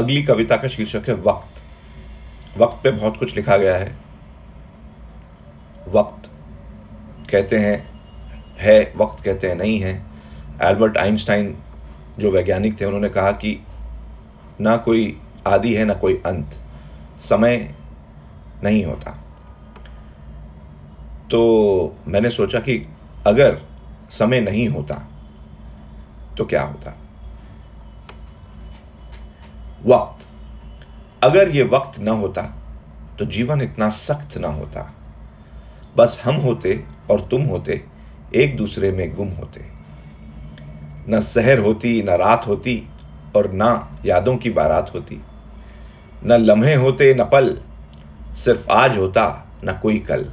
अगली कविता का शीर्षक है वक्त। वक्त पे बहुत कुछ लिखा गया है। वक्त कहते हैं, है, वक्त कहते हैं, नहीं है। एल्बर्ट आइंस्टाइन जो वैज्ञानिक थे, उन्होंने कहा कि ना कोई आदि है, ना कोई अंत। समय नहीं होता। तो मैंने सोचा कि अगर समय नहीं होता तो क्या होता? वक्त। अगर ये वक्त ना होता तो जीवन इतना सख्त ना होता। बस हम होते और तुम होते, एक दूसरे में गुम होते। न शहर होती, न रात होती, और ना यादों की बारात होती। न लम्हे होते, न पल, सिर्फ़ आज होता, न कोई कल।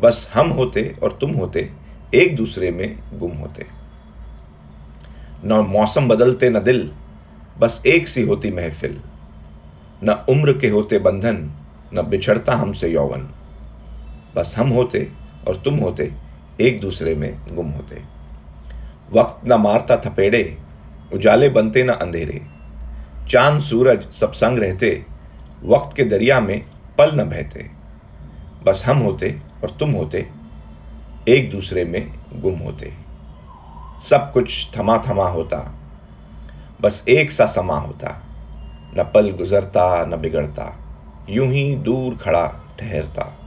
बस हम होते और तुम होते, एक दूसरे में गुम होते। न मौसम बदलते, न दिल बस एक सी होती महफिल। न उम्र के होते बंधन, न बिछड़ता हमसे यौवन। बस हम होते और तुम होते, एक दूसरे में गुम होते। वक्त न मारता थपेड़े, उजाले बनते न अंधेरे। चाँद, सूरज सब संग रहते, वक्त के दरिया में पल न बहते। बस हम होते और तुम होते, एक दूसरे में गुम होते। सब कुछ थमा थमा होता बस एक सा समा होता। न पल गुजरता, न बिगड़ता। यूँ ही दूर खड़ा ठहरता।